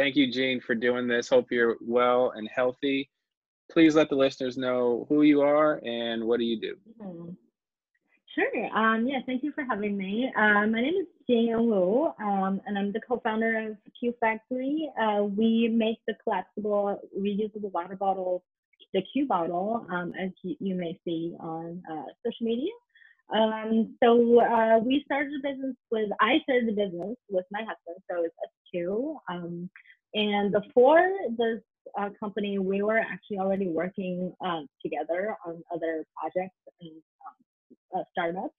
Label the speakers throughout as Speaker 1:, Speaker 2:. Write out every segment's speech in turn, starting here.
Speaker 1: Thank you, Jean, for doing this. Hope you're well and healthy. Please let the listeners know who you are and what do you do.
Speaker 2: Mm-hmm. Sure. Um, yeah, thank you for having me. Um, my name is Jane Wu, um, and I'm the co-founder of Q Factory. Uh, we make the collapsible, reusable water bottle, the Q bottle, um, as you, you, may see on uh, social media. Um, so uh, we started the business with, I started the business with my husband, so it's us two. Um, and before this uh, company, we were actually already working uh, together on other projects and um, uh, startups.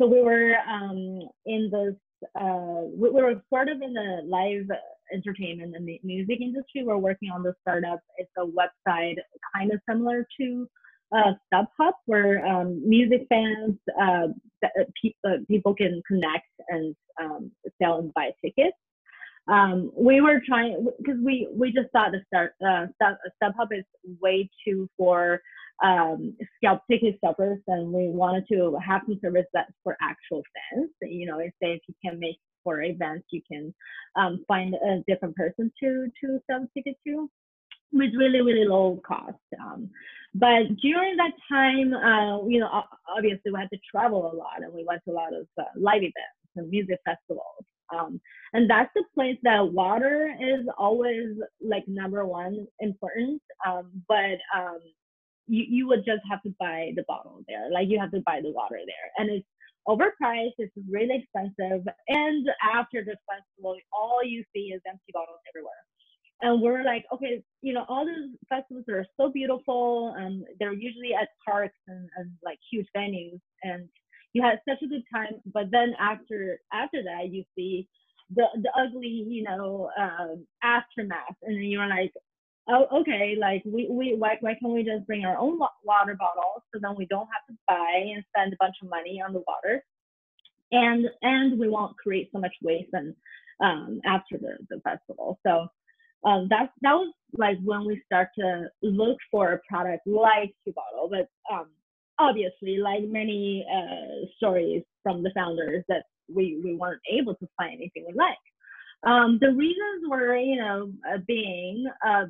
Speaker 2: So we were um, in this, uh, we, we, were sort of in the live entertainment and the music industry. We're working on the startup. It's a website kind of similar to uh, StubHub, where um, music fans, uh, pe- uh, people can connect and um, sell and buy tickets um, we were trying because we we just thought the start uh, Stub, StubHub is way too for um, scalp ticket scalpers, and we wanted to have some service that's for actual fans. You know, say if you can make for events, you can um, find a different person to to sell tickets to with really really low cost. Um, but during that time, uh, you know, obviously we had to travel a lot, and we went to a lot of uh, live events and music festivals. Um, and that's the place that water is always like number one important. Um, but um, you, you would just have to buy the bottle there. Like you have to buy the water there. And it's overpriced, it's really expensive. And after this festival, all you see is empty bottles everywhere. And we're like, okay, you know, all these festivals are so beautiful and they're usually at parks and, and like huge venues. And you had such a good time but then after after that you see the the ugly you know uh, aftermath and then you're like oh okay like we, we why, why can't we just bring our own water bottles so then we don't have to buy and spend a bunch of money on the water and and we won't create so much waste and um, after the, the festival so um, that that was like when we start to look for a product like Q Bottle, but um, obviously, like many uh, stories from the founders, that we, we weren't able to find anything we like. Um, the reasons were, you know, uh, being uh,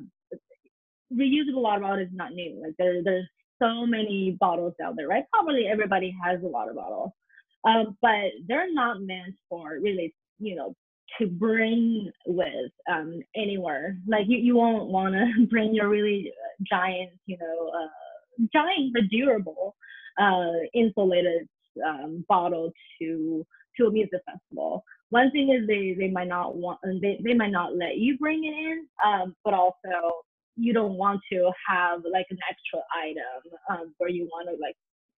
Speaker 2: reusable water bottle is not new. Like there, there's so many bottles out there, right? Probably everybody has a water bottle, um, but they're not meant for really, you know, to bring with um, anywhere. Like you, you won't want to bring your really giant, you know, uh, giant but durable uh, insulated um, bottle to to a music festival. One thing is they they might not want they, they might not let you bring it in, um, but also you don't want to have like an extra item um, where you want to like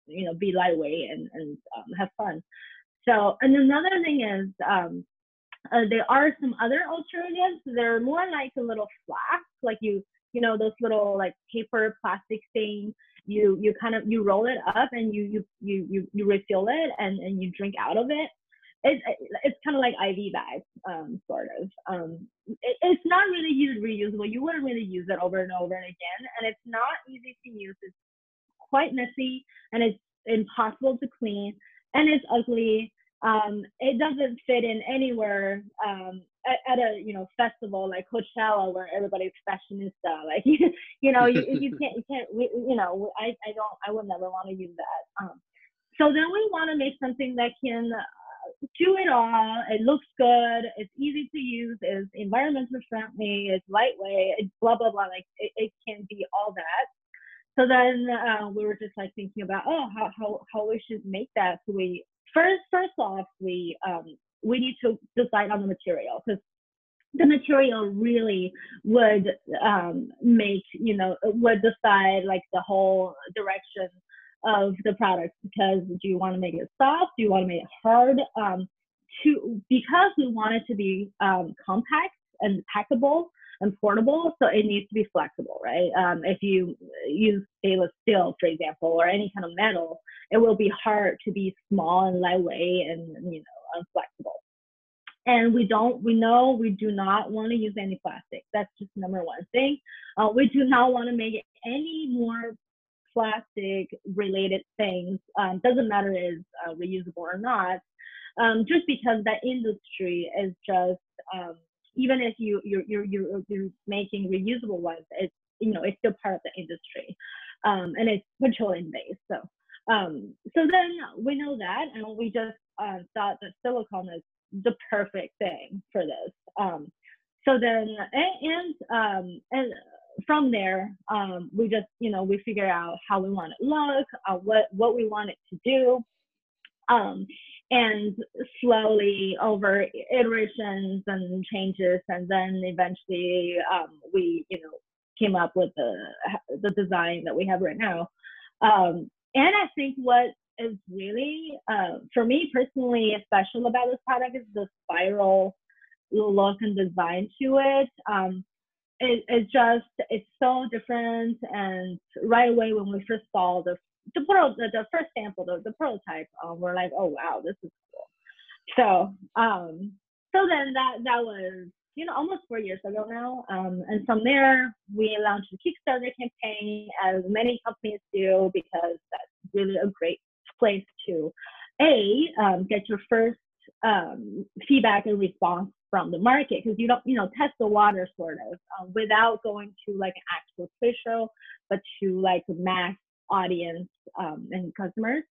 Speaker 2: you know be lightweight and and um, have fun. So and another thing is um, uh, there are some other alternatives. They're more like a little flask, like you you know those little like paper plastic thing you you kind of you roll it up and you you you you, you refill it and and you drink out of it it's it's kind of like IV bags, um, sort of. Um, it, it's not really used reusable. You wouldn't really use it over and over and again, and it's not easy to use. It's quite messy, and it's impossible to clean, and it's ugly. Um, it doesn't fit in anywhere um, at, at, a you know festival like Coachella where everybody's fashionista. Like you, know you, you can't you can't you know I, I don't I would never want to use that. Um, so then we want to make something that can uh, do it all. It looks good. It's easy to use. It's environmentally friendly. It's lightweight. It's blah blah blah. Like it, it can be all that. So then uh, we were just like thinking about oh how how how we should make that. So we first first off we um, we need to decide on the material because the material really would um, make you know would decide like the whole direction of the product because do you want to make it soft? Do you want to make it hard? Um, to because we want it to be um, compact and packable and portable so it needs to be flexible right? Um, if you use stainless steel for example or any kind of metal it will be hard to be small and lightweight and you know unflexible. And we don't we know we do not want to use any plastic. That's just number one thing. Uh, we do not want to make any more plastic related things. Um, doesn't matter is uh, reusable or not um, just because that industry is just um, even if you you're you're you're, you're making reusable ones, it's you know it's still part of the industry, um, and it's petroleum based. So um, so then we know that, and we just uh, thought that silicone is the perfect thing for this. Um, so then and and, um, and from there, um, we just you know we figure out how we want it look, uh, what what we want it to do. Um, and slowly over iterations and changes and then eventually um, we you know came up with the the design that we have right now. Um, and i think what is really uh, for me personally special about this product is the spiral look and design to it. Um, it, just it's so different and right away when we first saw the the, pro, the, the first sample, the, the prototype, um, we're like, oh wow, this is cool. So um, so then that that was you know almost four years ago now, um, and from there we launched a Kickstarter campaign, as many companies do, because that's really a great place to a um, get your first um, feedback and response from the market because you don't you know test the water sort of um, without going to like an actual trade show but to like a mass audience um, and customers.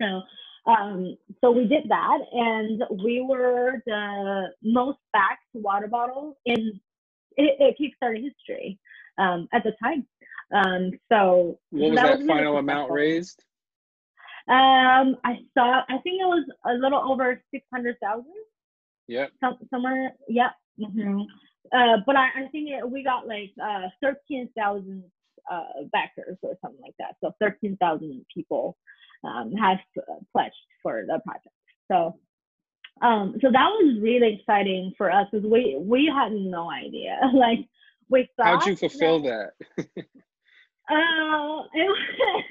Speaker 2: So, um, so we did that, and we were the most backed water bottle in, in, in Kickstarter history um, at the time. Um, so
Speaker 1: what was that, that was final really amount raised?
Speaker 2: Um, I saw. I think it was a little over six hundred thousand.
Speaker 1: Yep.
Speaker 2: Some, somewhere. Yep. Mm-hmm. Uh, but I, I think it, we got like uh, thirteen thousand uh, backers or something like that. So 13,000 people um, have pledged for the project. So um, so that was really exciting for us because we we had no idea. like we thought.
Speaker 1: How'd you fulfill that?
Speaker 2: that? uh, it was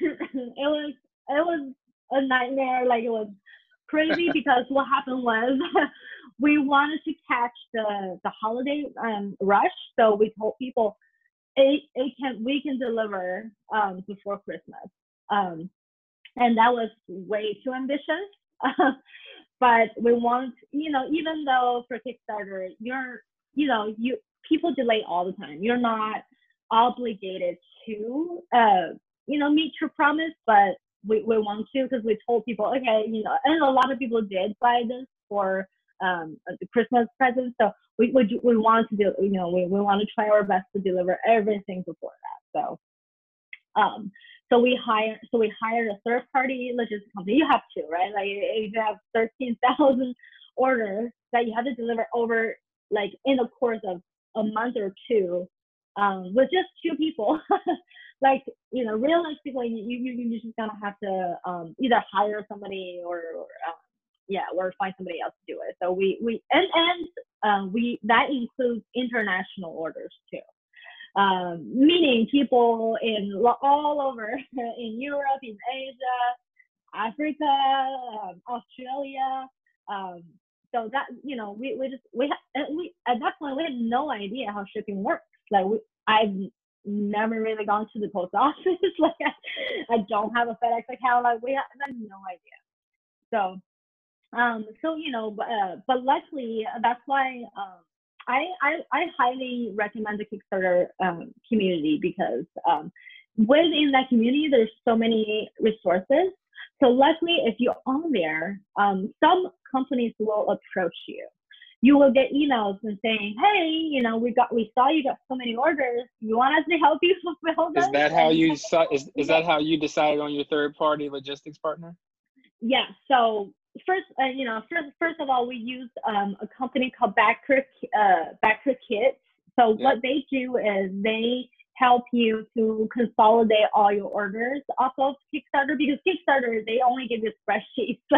Speaker 2: it was it was a nightmare. Like it was crazy because what happened was we wanted to catch the the holiday um, rush. So we told people it, it can we can deliver um, before Christmas. Um, and that was way too ambitious. but we want, you know, even though for Kickstarter, you're, you know, you people delay all the time. You're not obligated to, uh, you know, meet your promise, but we, we want to because we told people, okay, you know, and a lot of people did buy this for um, the Christmas presents. So we, we, we want to do, you know, we, we want to try our best to deliver everything before that. So, um, so we hire, so we hired a third party logistics company. You have to, right? Like if you have 13,000 orders that you have to deliver over like in the course of a month or two, um, with just two people, like, you know, realistically, you, you, you just gonna have to, um, either hire somebody or, or um, yeah, or find somebody else to do it. So we we and and um, we that includes international orders too, um, meaning people in all over in Europe, in Asia, Africa, um, Australia. Um, so that you know we we just we we at that point we had no idea how shipping works. Like we, I've never really gone to the post office. like I, I don't have a FedEx account. Like we have, I have no idea. So um, so you know, uh, but luckily uh, that's why um, I, I, I highly recommend the Kickstarter um, community because um, within that community there's so many resources. So luckily, if you're on there, um, some companies will approach you. You will get emails and saying, "Hey, you know, we got we saw you got so many orders. You want us to help you fulfill them?"
Speaker 1: Is that how you? Is, is that how you decided on your third party logistics partner?
Speaker 2: Yeah. So first, uh, you know, first, first of all, we use um, a company called Backer, uh, Backer Kit. So yeah. what they do is they help you to consolidate all your orders off of Kickstarter because Kickstarter they only give you spreadsheets.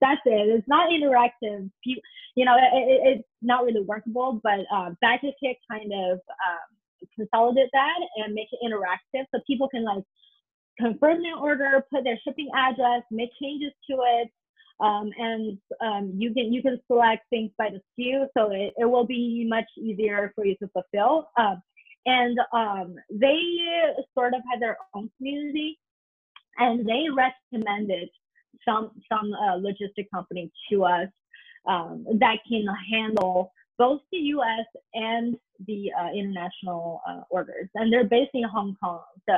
Speaker 2: That's it. It's not interactive. You, you know, it, it, it's not really workable. But uh, Backer Kit kind of um, consolidate that and make it interactive so people can like confirm their order, put their shipping address, make changes to it, um, and um, you can you can select things by the SKU, so it, it will be much easier for you to fulfill. Um, and um, they sort of had their own community, and they recommended some some uh, logistic company to us um, that can handle both the U.S. and the uh, international uh, orders, and they're based in Hong Kong. So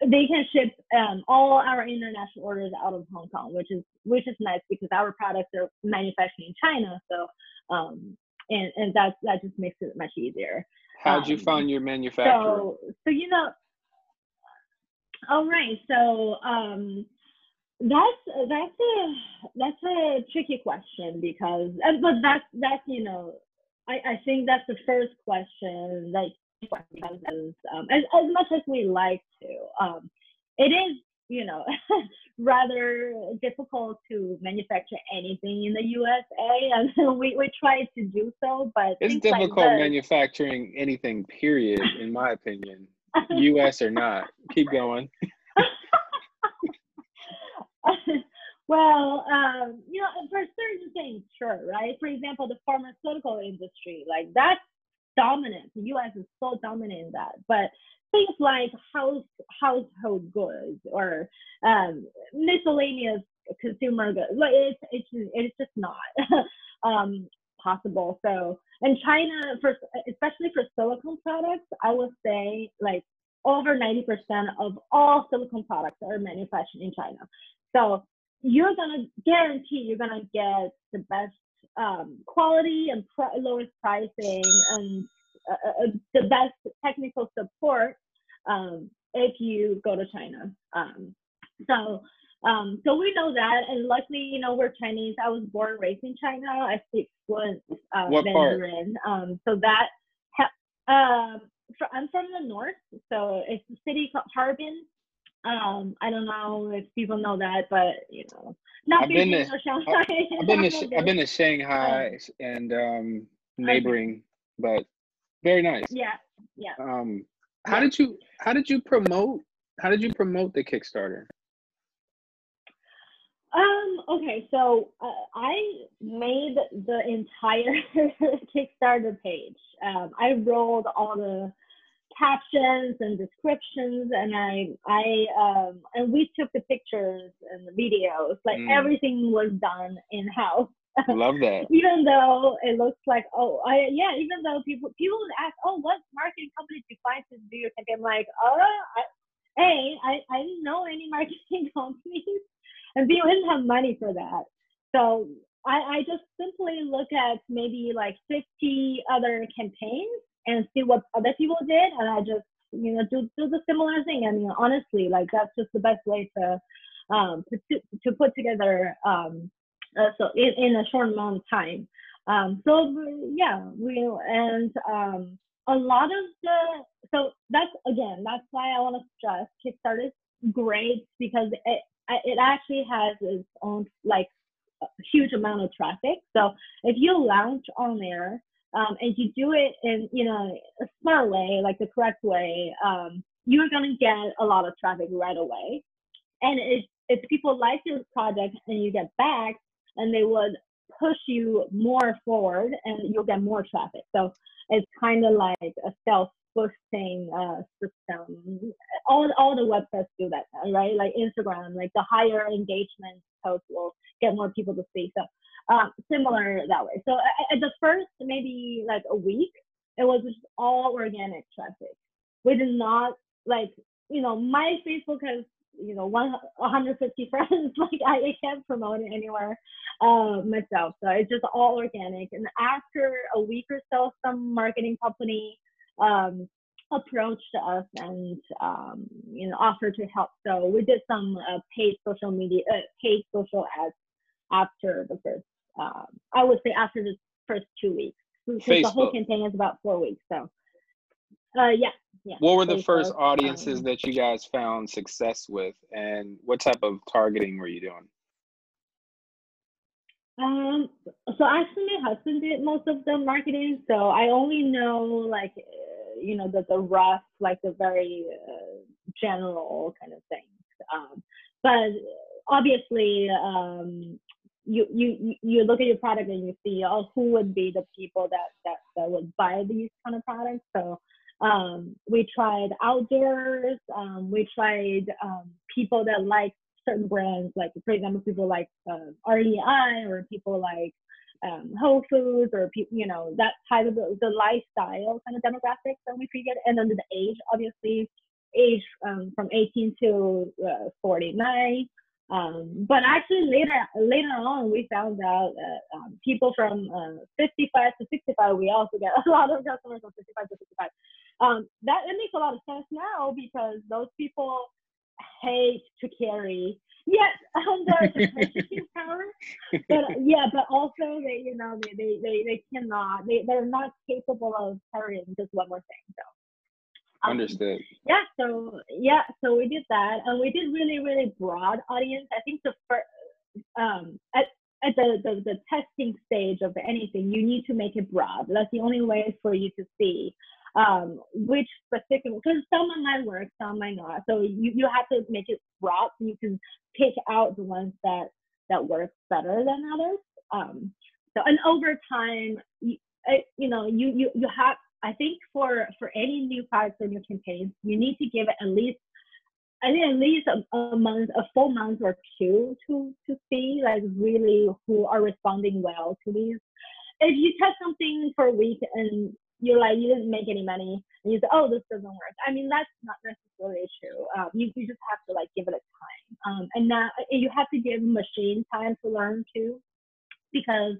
Speaker 2: they can ship um, all our international orders out of Hong Kong, which is which is nice because our products are manufactured in China. So um, and and that that just makes it much easier.
Speaker 1: How'd you um, find your manufacturer?
Speaker 2: So so you know, all right. So um, that's that's a that's a tricky question because but that's that's you know I, I think that's the first question that um, as, as much as we like to. Um, it is, you know, rather difficult to manufacture anything in the USA, and we, we try to do so, but
Speaker 1: it's difficult like manufacturing anything. Period, in my opinion, US or not. Keep going.
Speaker 2: well, um, you know, for certain things, sure, right? For example, the pharmaceutical industry, like that's dominant. The U.S. is so dominant in that. But things like house household goods or um, miscellaneous consumer goods, like it's it's it's just not um, possible. So in China, for especially for silicone products, I would say like over 90% of all silicone products are manufactured in China. So you're gonna guarantee you're gonna get the best um, quality and pr- lowest pricing and uh, uh, uh, the best technical support um, if you go to China. Um, so um, so we know that, and luckily, you know, we're Chinese. I was born raised in China. I speak fluent uh,
Speaker 1: what
Speaker 2: Mandarin. Um, so that ha- um, I'm from the north, so it's a city called Harbin. Um, I don't know if people know that, but you know, not
Speaker 1: I've been to, Shanghai. I've been to I've been to Shanghai and um, neighboring, but very nice.
Speaker 2: Yeah, yeah.
Speaker 1: Um, how yeah. did you how did you promote how did you promote the Kickstarter?
Speaker 2: Um, okay, so uh, I made the entire Kickstarter page. Um, I rolled all the captions and descriptions and I I um and we took the pictures and the videos. Like mm. everything was done in house.
Speaker 1: Love that.
Speaker 2: even though it looks like, oh, I, yeah, even though people people would ask, oh, what marketing company do you find to do your campaign? I'm like, oh, I, A, I, I didn't know any marketing companies, and B, we didn't have money for that. So I, I just simply look at maybe like 50 other campaigns and see what other people did, and I just, you know, do, do the similar thing. I mean, honestly, like that's just the best way to um, to, to put together um, uh, so in, in a short amount of time. Um, so yeah, we and um, a lot of the so that's again that's why I want to stress Kickstarter is great because it it actually has its own like huge amount of traffic. So if you launch on there um, and you do it in you know a smart way, like the correct way, um, you're gonna get a lot of traffic right away. And if if people like your project and you get back, and they would push you more forward and you'll get more traffic. So it's kind of like a self boosting uh, system. All, all the websites do that, right? Like Instagram, like the higher engagement posts will get more people to see. So um, similar that way. So at the first maybe like a week, it was just all organic traffic. We did not like, you know, my Facebook has you know, one, 150 friends. like I, I can't promote it anywhere uh, myself. So it's just all organic. And after a week or so, some marketing company um, approached us and um, you know offered to help. So we did some uh, paid social media, uh, paid social ads after the first. Um, I would say after the first two weeks. Because the whole campaign is about four weeks. So uh, yeah, yeah.
Speaker 1: What were the first audiences um, that you guys found success with, and what type of targeting were you doing?
Speaker 2: Um, so actually, my husband did most of the marketing, so I only know like, you know, the the rough, like the very uh, general kind of things. Um, but obviously, um, you you you look at your product and you see, oh, who would be the people that that that would buy these kind of products. So um, we tried outdoors. Um, we tried um, people that like certain brands, like for example, people like uh, REI or people like um, Whole Foods or you know that type of the, the lifestyle kind of demographics that we figured, and then the age, obviously, age um, from 18 to uh, 49. Um, but actually later later on we found out um, people from uh, 55 to 65 we also get a lot of customers from 55 to 65 um, that it makes a lot of sense now because those people hate to carry yes under the purchasing power but yeah but also they you know they they they, they cannot they, they're not capable of carrying just one more thing so
Speaker 1: um, Understood.
Speaker 2: Yeah, so yeah, so we did that, and we did really, really broad audience. I think the first, um, at at the, the the testing stage of anything, you need to make it broad. That's the only way for you to see um, which specific because some might work, some might not. So you you have to make it broad so you can pick out the ones that that work better than others. Um, so and over time, you, you know, you you you have I think for for any new products or new campaigns, you need to give it at least I think at least a, a, month, a full month or two to to see like really who are responding well to these. If you test something for a week and you're like you didn't make any money and you say oh this doesn't work, I mean that's not necessarily true. Um, you you just have to like give it a time, um, and now you have to give machine time to learn too, because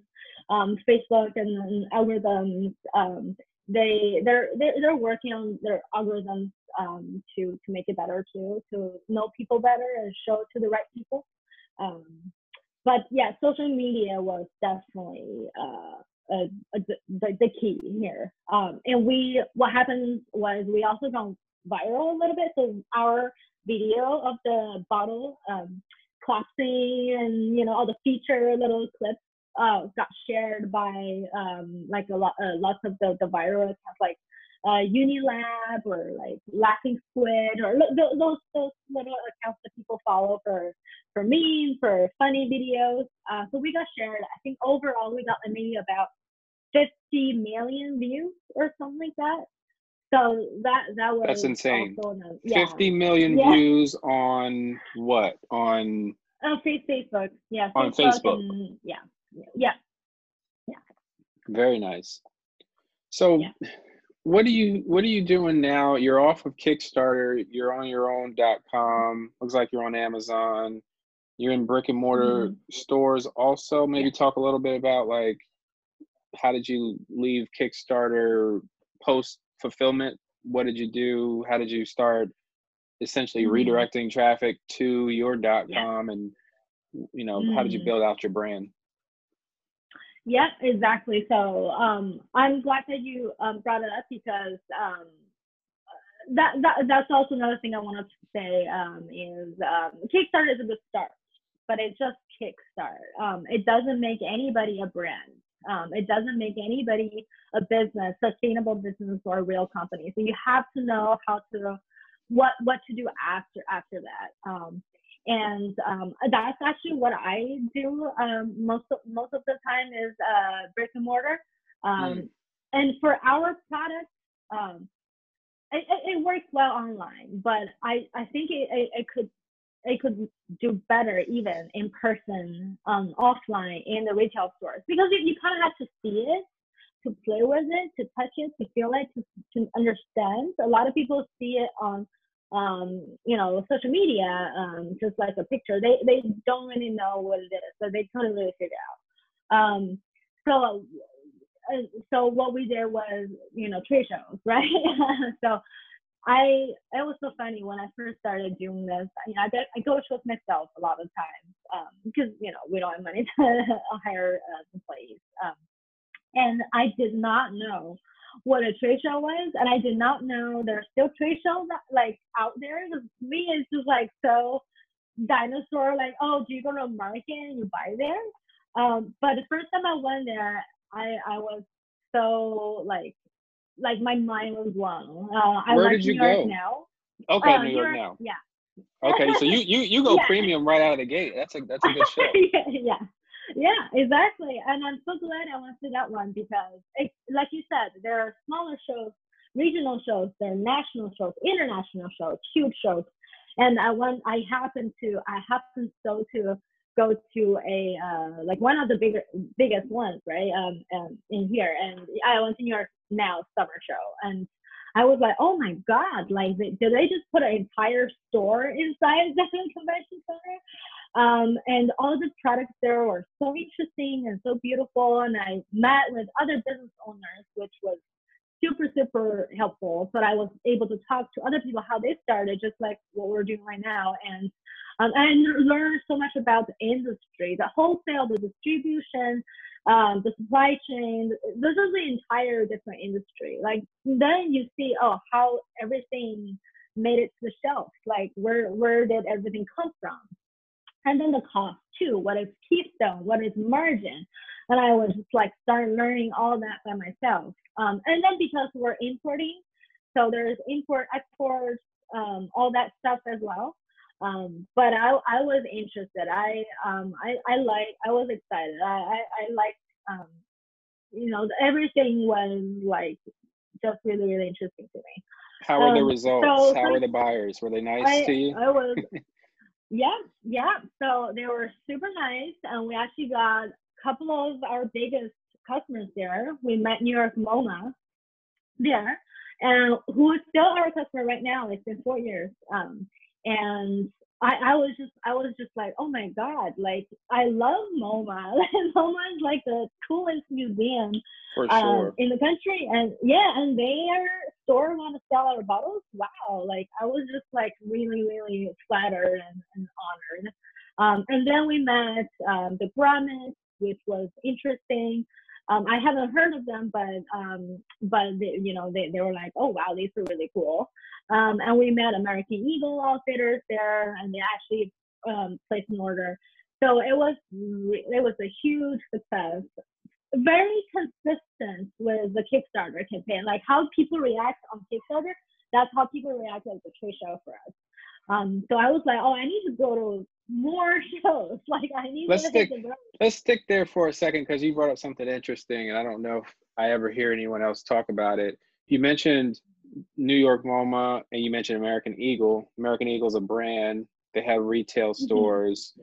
Speaker 2: um, Facebook and, algorithms um, they they're they're, they're working on their algorithms um, to to make it better too, to know people better and show it to the right people. Um, but yeah, social media was definitely uh, the, the key here. Um, and we what happened was we also gone viral a little bit. So our video of the bottle um, collapsing and you know all the feature little clips uh, got shared by um, like a lot, uh, lots of the, the viral accounts like uh, UNILAD or like Laughing Squid or those, those those little accounts that people follow for for memes for funny videos. Uh, so we got shared. I think overall we got maybe about 50 million views or something like that. So that that was
Speaker 1: that's insane. yeah. 50 million yeah. views on what on?
Speaker 2: Oh, Facebook. Yeah.
Speaker 1: On Facebook.
Speaker 2: And, yeah yeah yeah
Speaker 1: very nice so yeah. what are you what are you doing now you're off of kickstarter you're on your own dot com looks like you're on amazon you're in brick and mortar mm-hmm. stores also maybe talk a little bit about like how did you leave kickstarter post fulfillment what did you do how did you start essentially mm-hmm. redirecting traffic to your dot com yeah. and you know mm-hmm. how did you mm. build out your brand
Speaker 2: yeah, exactly. So um, I'm glad that you um, brought it up because um, that, that that's also another thing I wanted to say um, is um, Kickstarter is a good start, but it's just Kickstart. Um, it doesn't make anybody a brand. It doesn't make anybody a business, sustainable business or a real company. So you have to know how to what what to do after after that and um, that's actually what I do um, most of, most of the time is uh, brick and mortar. Um, mm. And for our product, um, it, it, works well online, but I, I think it, it, it, could it could do better even in person, um, offline in the retail stores because you, you kind of have to see it to play with it, to touch it, to feel it, to, to understand. A lot of people see it on um, you know, social media, um, just like a picture. They they don't really know what it is, so they couldn't really figure out. Um, so uh, so what we did was, you know, trade shows, right? so I it was so funny when I first started doing this. You know, I, get, I go shows myself a lot of times um, because you know we don't have money to hire uh, employees, um, and I did not know what a trade show was, and I did not know there are still trade shows like out there. Because me, it's just like so dinosaur. Like, oh, do you go to a market and you buy there? Um, but the first time I went there, I I was so like like my mind was blown. Uh, I
Speaker 1: Where
Speaker 2: like
Speaker 1: did you
Speaker 2: New York
Speaker 1: go?
Speaker 2: now.
Speaker 1: Okay, uh, New York, York now.
Speaker 2: Yeah.
Speaker 1: Okay, so you you you go yeah. premium right out of the gate. That's a that's a good show.
Speaker 2: yeah, yeah yeah, exactly. And I'm so glad I went to that one because, it, like you said, there are smaller shows, regional shows, there are national shows, international shows, huge shows. And I went, I happened to, I happened so to go to a uh, like one of the bigger biggest ones, right? Um, um, in here, and I went to New York now summer show, and I was like, oh my god, like they, did they just put an entire store inside the convention center? Um, and all the products there were so interesting and so beautiful, and I met with other business owners, which was super super helpful. So I was able to talk to other people how they started, just like what we're doing right now, and um, and learn so much about the industry, the wholesale, the distribution, um, the supply chain. This is the entire different industry. Like then you see, oh, how everything made it to the shelf. Like where where did everything come from? And then the cost too. What is keystone? What is margin? And I was just like start learning all that by myself. Um, and then because we're importing, so there's import, export, um, all that stuff as well. Um, but I, I was interested. I, um, I, I like, I was excited. I, I, I like, um, you know, everything was like just really, really interesting to me.
Speaker 1: How were the um, results? So, How were the buyers? Were they nice I, to you?
Speaker 2: I was, yeah, yeah. So they were super nice, and we actually got a couple of our biggest customers there. We met New York MoMA there, and who is still our customer right now. It's been four years. Um, and I, I was just I was just like, oh my god, like I love MoMA. MoMA is like the coolest museum
Speaker 1: um,
Speaker 2: in the country, and yeah, and their store want to sell our bottles. Wow, like I was just like really really flattered and, and honored. Um, and then we met um, the Brahmins, which was interesting. Um, I haven't heard of them, but um, but they, you know they, they were like, oh wow, these are really cool. Um, and we met American Eagle outfitters there, and they actually um, placed an order. So it was it was a huge success, very consistent with the Kickstarter campaign. Like how people react on Kickstarter, that's how people react at the trade show for us. Um, so I was like, oh, I need to go to more shows. Like I need
Speaker 1: let's
Speaker 2: to
Speaker 1: stick, let's stick there for a second because you brought up something interesting, and I don't know if I ever hear anyone else talk about it. You mentioned New York MoMA and you mentioned American Eagle. American Eagle is a brand. They have retail mm-hmm. stores. Mm-hmm.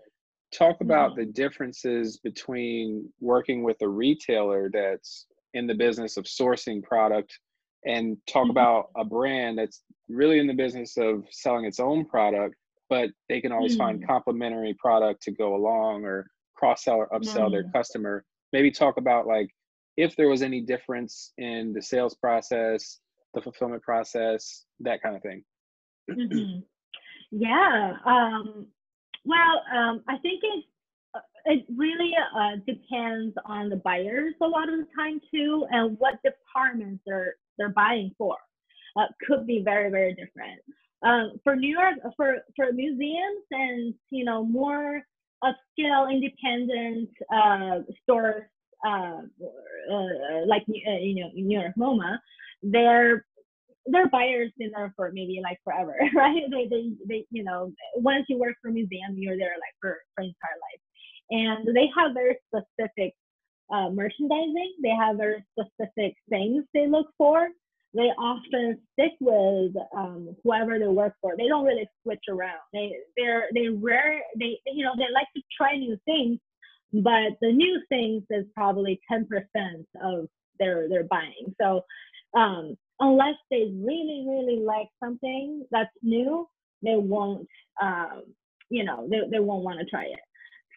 Speaker 1: Talk about mm-hmm. the differences between working with a retailer that's in the business of sourcing product and talk mm-hmm. about a brand that's really in the business of selling its own product, but they can always find mm. complementary product to go along or cross sell or upsell their customer. Maybe talk about like if there was any difference in the sales process, the fulfillment process, that kind of thing.
Speaker 2: Mm-hmm. Yeah. Um, well, um, I think it uh, it really uh, depends on the buyers a lot of the time too, and what departments they're they're buying for. Uh, could be very very different. Um, for New York, for for museums and you know more upscale independent uh, stores uh, uh, like uh, you know New York MoMA, they're they're buyers in there for maybe like forever, right? They, they, they, you know, once you work for a museum, you're there like for, for entire life. And they have very specific uh, merchandising. They have very specific things they look for. They often stick with um, whoever they work for. They don't really switch around. They, they're, they rare, they, you know, they like to try new things, but the new things is probably 10% of their, their buying. So um, unless they really, really like something that's new, they won't, um, you know, they, they won't want to try it.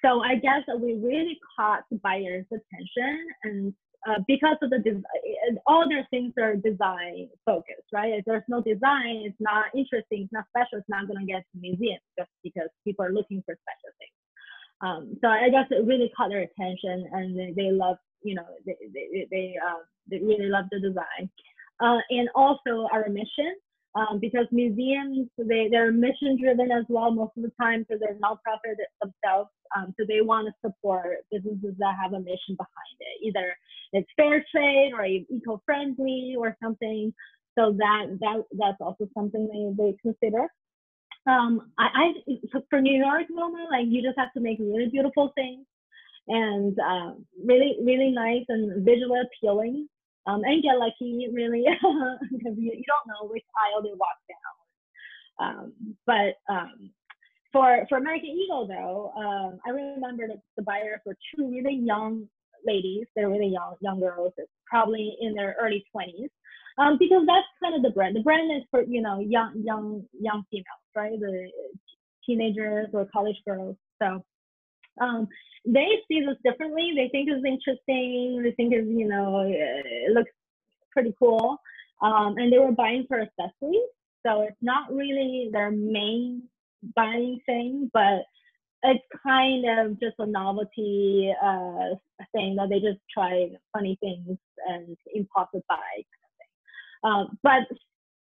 Speaker 2: So I guess we really caught the buyer's attention and uh, because of the design, all their things are design focused, right? If there's no design, it's not interesting, it's not special, it's not going to get to museums just because people are looking for special things. Um, so I guess it really caught their attention and they, they love, you know, they, they, they, uh, they really love the design uh, and also our mission. Um, because museums they they're mission driven as well most of the time because they're nonprofit themselves um, so they want to support businesses that have a mission behind it either it's fair trade or eco-friendly or something so that that that's also something they, they consider um, I, I so for New York MoMA like you just have to make really beautiful things and uh, really really nice and visually appealing um, and get lucky really because you, you don't know which aisle they walk down. Um, but um, for for American Eagle though, um, I remember that the buyers were two really young ladies. They're really young young girls, probably in their early twenties. Um, because that's kind of the brand. The brand is for you know young young young females, right? The teenagers or college girls. So um, they see this differently. They think it's interesting. They think it's you know it looks pretty cool. Um, and they were buying for accessories, so it's not really their main buying thing, but it's kind of just a novelty uh, thing that they just try funny things and impulsive buy kind of thing. Um, but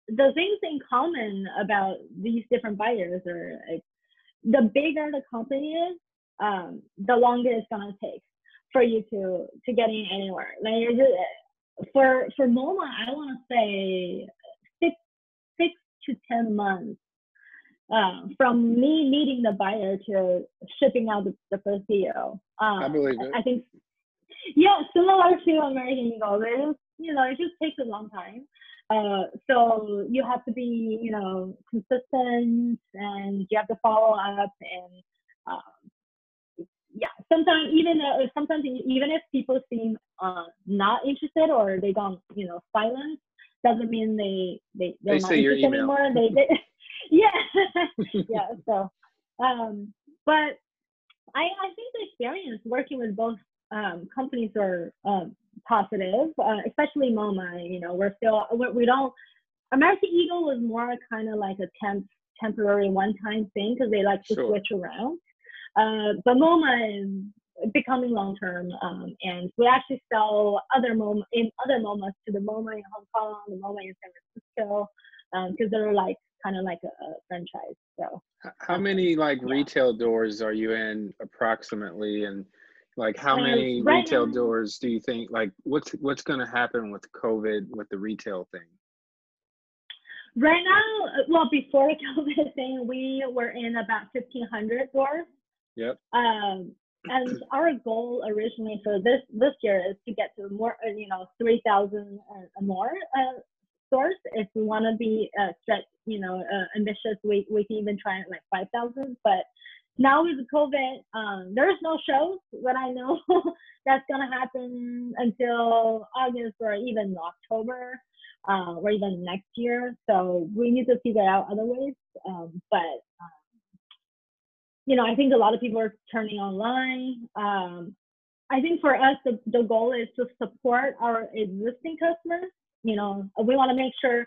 Speaker 2: the things in common about these different buyers are like, the bigger the company is, um, the longer it's gonna take for you to to getting anywhere. Like for for MoMA, I want to say six six to ten months uh, from me meeting the buyer to shipping out the, the first deal.
Speaker 1: Um, I believe it.
Speaker 2: I think, yeah, similar to American Eagle, it is, you know, it just takes a long time. Uh, so you have to be, you know, consistent and you have to follow up and, um, sometimes even uh, sometimes even if people seem uh, not interested or they don't, you know, silent, doesn't mean they they they're
Speaker 1: they
Speaker 2: not interested anymore. They, they yeah, yeah. So, um, but I I think the experience working with both um, companies are um, positive, uh, especially MoMA. You know, we're still we're, we don't. American Eagle was more kind of like a temp temporary one time thing because they like to sure. switch around. Uh, but MoMA is becoming long term, um, and we actually sell other MoMA in other MoMAs to the MoMA in Hong Kong, the MoMA in San Francisco, because um, they're like kind of like a, a, franchise. So
Speaker 1: how many like yeah. retail doors are you in approximately and like how many right retail now, doors do you think like what's what's going to happen with covid with the retail thing
Speaker 2: right now well before the covid thing we were in about 1500 doors
Speaker 1: yep
Speaker 2: um and our goal originally for this this year is to get to more uh, you know 3000 uh, more uh, stores if we want to be uh, stretch you know, uh, ambitious, we, we can even try it like 5,000. But now with COVID, um, there's no shows that I know that's going to happen until August or even October uh, or even next year. So we need to figure out other ways. Um, but, you know, I think a lot of people are turning online. Um, I think for us, the, the goal is to support our existing customers. You know, we want to make sure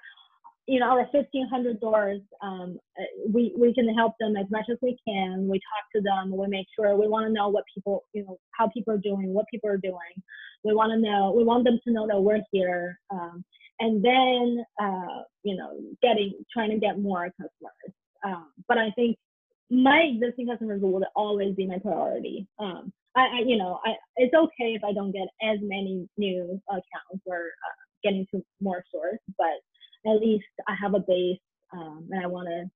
Speaker 2: you know, our 1500 doors, um, uh, we, we can help them as much as we can. We talk to them. We make sure we want to know what people, you know, how people are doing, what people are doing. We want to know, we want them to know that we're here. Um, and then, uh, you know, getting, trying to get more customers. Um, but I think my existing customers will always be my priority. Um, I, I, you know, I, it's okay if I don't get as many new accounts or uh, getting to more stores, but at least I have a base um, and I want to,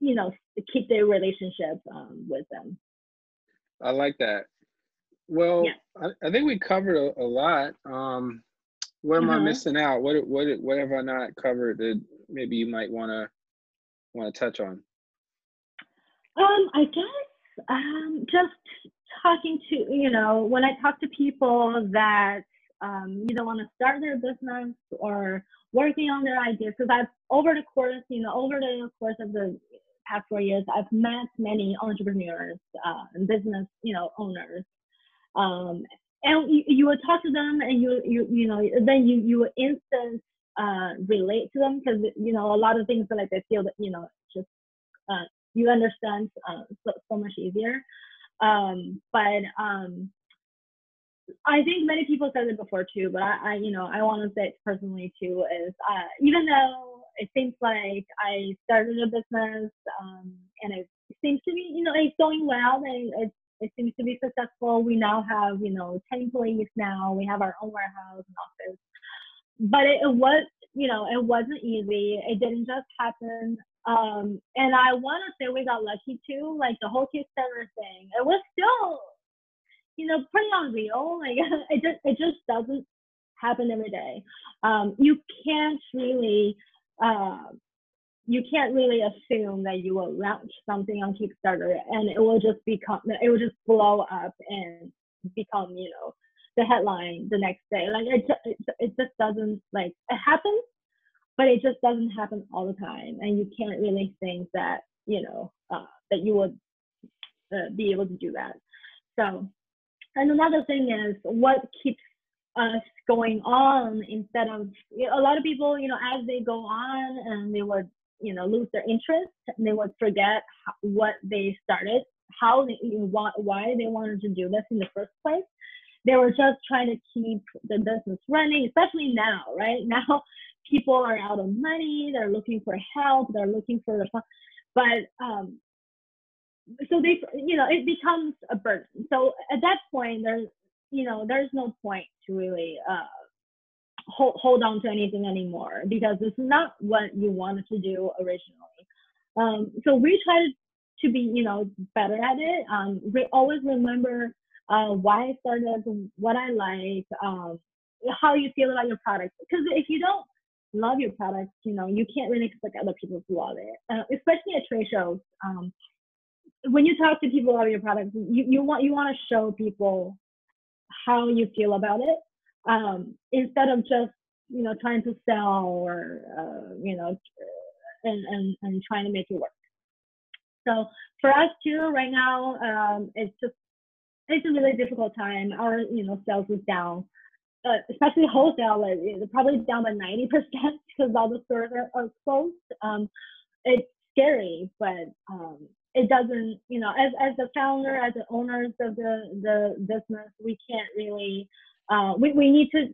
Speaker 2: you know, keep their relationship um, with them.
Speaker 1: I like that. Well, yeah. I, I, think we covered a, a lot. Um, what am I mm-hmm. missing out? What what what have I not covered that maybe you might want to want to touch on?
Speaker 2: Um, I guess um, just talking to you know when I talk to people that um, either want to start their business or working on their ideas because I've over the course, you know, over the course of the past four years, I've met many entrepreneurs uh, and business, you know, owners. Um, and you, you would talk to them and you, you, you know, then you, you would instant uh, relate to them because, you know, a lot of things like they feel that, you know, just uh, you understand uh, so, so much easier. Um, but um, I think many people said it before too, but I, I you know, I want to say it personally too is uh, even though it seems like I started a business um, and it seems to be, you know, it's going well and it, it seems to be successful. We now have, you know, 10 employees now. We have our own warehouse and office. But it, it was, you know, it wasn't easy. It didn't just happen. Um, and I want to say we got lucky too. Like the whole Kickstarter thing, it was still you know, pretty unreal. Like it just it just doesn't happen every day. Um, you can't really uh, you can't really assume that you will launch something on Kickstarter and it will just become it will just blow up and become you know the headline the next day. Like it it, it just doesn't like it happens, but it just doesn't happen all the time, and you can't really think that you know uh, that you would uh, be able to do that. So, and another thing is what keeps us going on instead of you know, a lot of people, you know, as they go on and they would, you know, lose their interest, they would forget what they started, how they, why they wanted to do this in the first place. They were just trying to keep the business running, especially now, right? Now people are out of money, they're looking for help, they're looking for the, but um, so they, you know, it becomes a burden. So at that point, there's, you know, there's no point to really uh, hold, hold on to anything anymore because it's not what you wanted to do originally. Um, so we try to, be, you know, better at it. Um, we always remember uh, why I started, what I like, um, how you feel about your product. Because if you don't love your product, you know, you can't really expect other people to love it, uh, especially at trade shows. Um, when you talk to people about your product, you, you want you want to show people how you feel about it um, instead of just you know trying to sell or uh, you know and, and and trying to make it work. So for us too, right now, um, it's just it's a really difficult time. Our you know sales is down, uh, especially wholesale. It's probably down by ninety percent because all the stores are, are closed. Um, it's scary, but um, it doesn't, you know, as as the founder, as the owners of the the business, we can't really. Uh, we we need to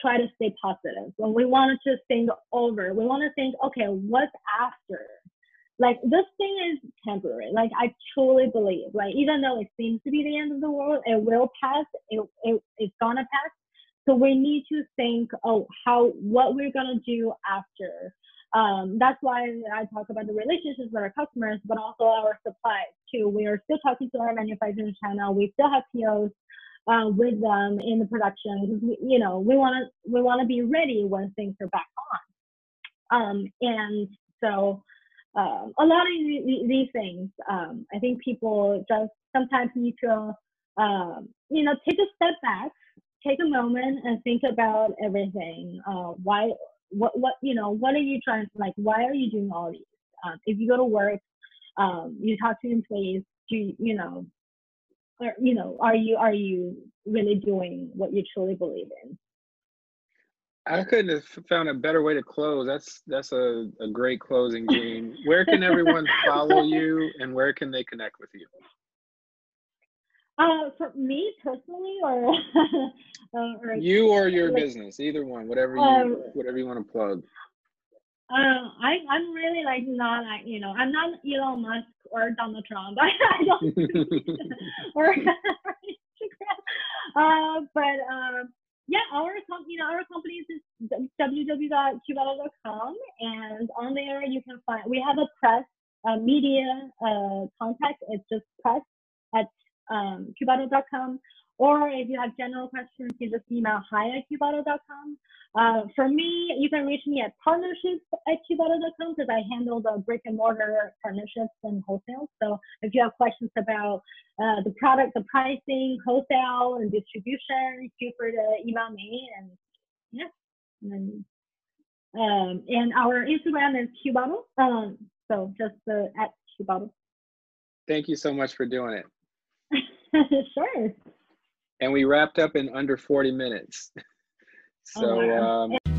Speaker 2: try to stay positive. When we want to think over, we want to think, okay, what's after? Like this thing is temporary. Like I truly believe, like even though it seems to be the end of the world, it will pass. It, it it's gonna pass. So we need to think, oh, how what we're gonna do after um, that's why I talk about the relationships with our customers, but also our supplies too. We are still talking to our manufacturing channel. We still have POs uh, with them in the production we, you know we want to we want to be ready when things are back on. Um, and so um, a lot of these things, um, I think people just sometimes need to um, you know take a step back, take a moment, and think about everything. Uh, why what what you know what are you trying to like why are you doing all these um, if you go to work um, you talk to employees do you, you know or, you know are you are you really doing what you truly believe in
Speaker 1: I couldn't have found a better way to close. That's that's a, a great closing, Jean. Where can everyone follow you and where can they connect with you?
Speaker 2: Uh, for me personally, or,
Speaker 1: uh, or you or your like, business, either one, whatever you um, whatever you want to plug.
Speaker 2: Uh, I I'm really like not like you know I'm not Elon Musk or Donald Trump. I, don't or uh, but um yeah, our company, you know, our company is www.qbattle.com, and on there you can find we have a press uh, media uh, contact. It's just press at um, qbattle.com. Or if you have general questions, you just email hi at qbattle.com. Uh, for me, you can reach me at partnerships at qbattle.com because I handle the brick and mortar partnerships and wholesale. So if you have questions about uh, the product, the pricing, wholesale, and distribution, feel free to email me. And yeah, and, um, and our Instagram is qbattle. Um, so just uh, at qbattle.
Speaker 1: Thank you so much for doing it.
Speaker 2: sure.
Speaker 1: And we wrapped up in under 40 minutes. so, oh, wow. um,